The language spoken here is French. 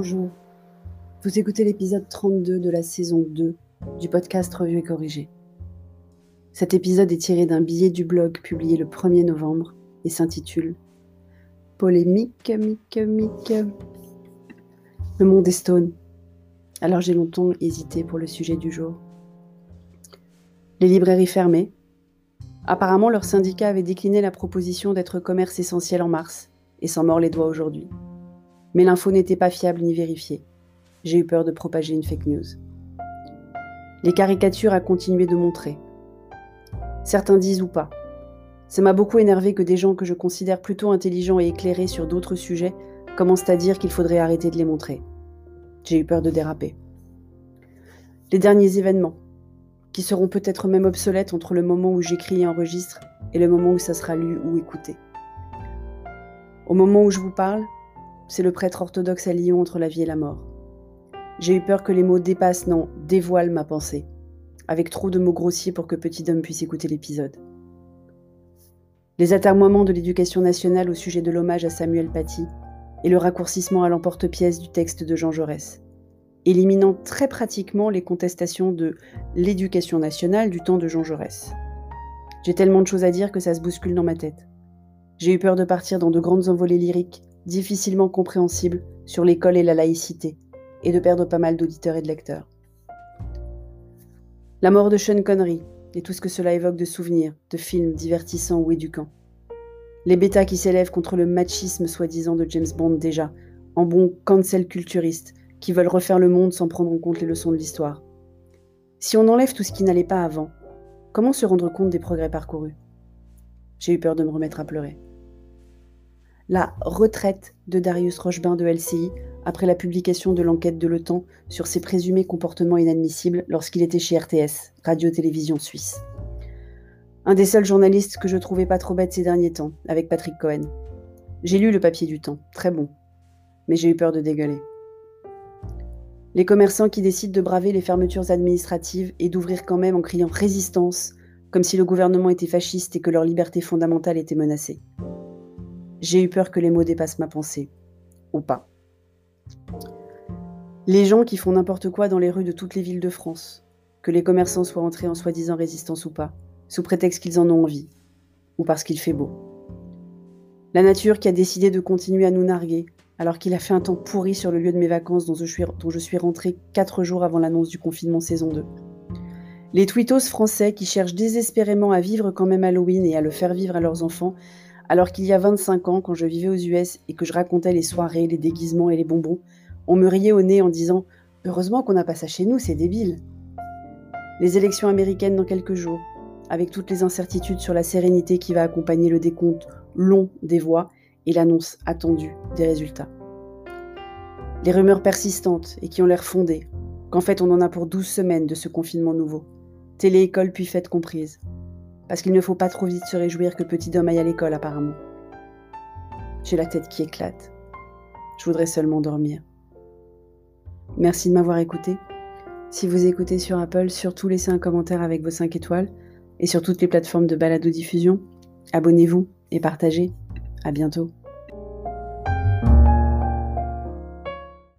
bonjour. Vous écoutez l'épisode 32 de la saison 2 du podcast Revue et Corrigé. Cet épisode est tiré d'un billet du blog publié le 1er novembre et s'intitule Polémique, mique, mique. Le monde est stone. Alors j'ai longtemps hésité pour le sujet du jour. Les librairies fermées. Apparemment, leur syndicat avait décliné la proposition d'être commerce essentiel en mars et s'en mord les doigts aujourd'hui. Mais l'info n'était pas fiable ni vérifiée. J'ai eu peur de propager une fake news. Les caricatures a continué de montrer. Certains disent ou pas. Ça m'a beaucoup énervé que des gens que je considère plutôt intelligents et éclairés sur d'autres sujets commencent à dire qu'il faudrait arrêter de les montrer. J'ai eu peur de déraper. Les derniers événements, qui seront peut-être même obsolètes entre le moment où j'écris et enregistre et le moment où ça sera lu ou écouté. Au moment où je vous parle, c'est le prêtre orthodoxe à Lyon entre la vie et la mort. J'ai eu peur que les mots dépassent, non, dévoilent ma pensée, avec trop de mots grossiers pour que petit homme puisse écouter l'épisode. Les atermoiements de l'éducation nationale au sujet de l'hommage à Samuel Paty et le raccourcissement à l'emporte-pièce du texte de Jean Jaurès, éliminant très pratiquement les contestations de l'éducation nationale du temps de Jean Jaurès. J'ai tellement de choses à dire que ça se bouscule dans ma tête. J'ai eu peur de partir dans de grandes envolées lyriques difficilement compréhensible sur l'école et la laïcité, et de perdre pas mal d'auditeurs et de lecteurs. La mort de Sean Connery, et tout ce que cela évoque de souvenirs, de films divertissants ou éducants. Les bêtas qui s'élèvent contre le machisme soi-disant de James Bond déjà, en bon cancel culturiste, qui veulent refaire le monde sans prendre en compte les leçons de l'histoire. Si on enlève tout ce qui n'allait pas avant, comment se rendre compte des progrès parcourus? J'ai eu peur de me remettre à pleurer la retraite de Darius Rochebain de LCI après la publication de l'enquête de l'OTAN sur ses présumés comportements inadmissibles lorsqu'il était chez RTS, Radio-Télévision Suisse. Un des seuls journalistes que je trouvais pas trop bête ces derniers temps, avec Patrick Cohen. J'ai lu le papier du temps, très bon, mais j'ai eu peur de dégueuler. Les commerçants qui décident de braver les fermetures administratives et d'ouvrir quand même en criant résistance, comme si le gouvernement était fasciste et que leur liberté fondamentale était menacée. J'ai eu peur que les mots dépassent ma pensée. Ou pas. Les gens qui font n'importe quoi dans les rues de toutes les villes de France, que les commerçants soient entrés en soi-disant résistance ou pas, sous prétexte qu'ils en ont envie, ou parce qu'il fait beau. La nature qui a décidé de continuer à nous narguer, alors qu'il a fait un temps pourri sur le lieu de mes vacances dont je suis, dont je suis rentrée quatre jours avant l'annonce du confinement saison 2. Les tweetos français qui cherchent désespérément à vivre quand même Halloween et à le faire vivre à leurs enfants, alors qu'il y a 25 ans, quand je vivais aux US et que je racontais les soirées, les déguisements et les bonbons, on me riait au nez en disant Heureusement qu'on n'a pas ça chez nous, c'est débile. Les élections américaines dans quelques jours, avec toutes les incertitudes sur la sérénité qui va accompagner le décompte long des voix et l'annonce attendue des résultats. Les rumeurs persistantes et qui ont l'air fondées, qu'en fait on en a pour 12 semaines de ce confinement nouveau, télé-école puis fête comprise, parce qu'il ne faut pas trop vite se réjouir que petit homme aille à l'école apparemment. J'ai la tête qui éclate. Je voudrais seulement dormir. Merci de m'avoir écouté. Si vous écoutez sur Apple, surtout laissez un commentaire avec vos 5 étoiles et sur toutes les plateformes de balado-diffusion. Abonnez-vous et partagez. À bientôt.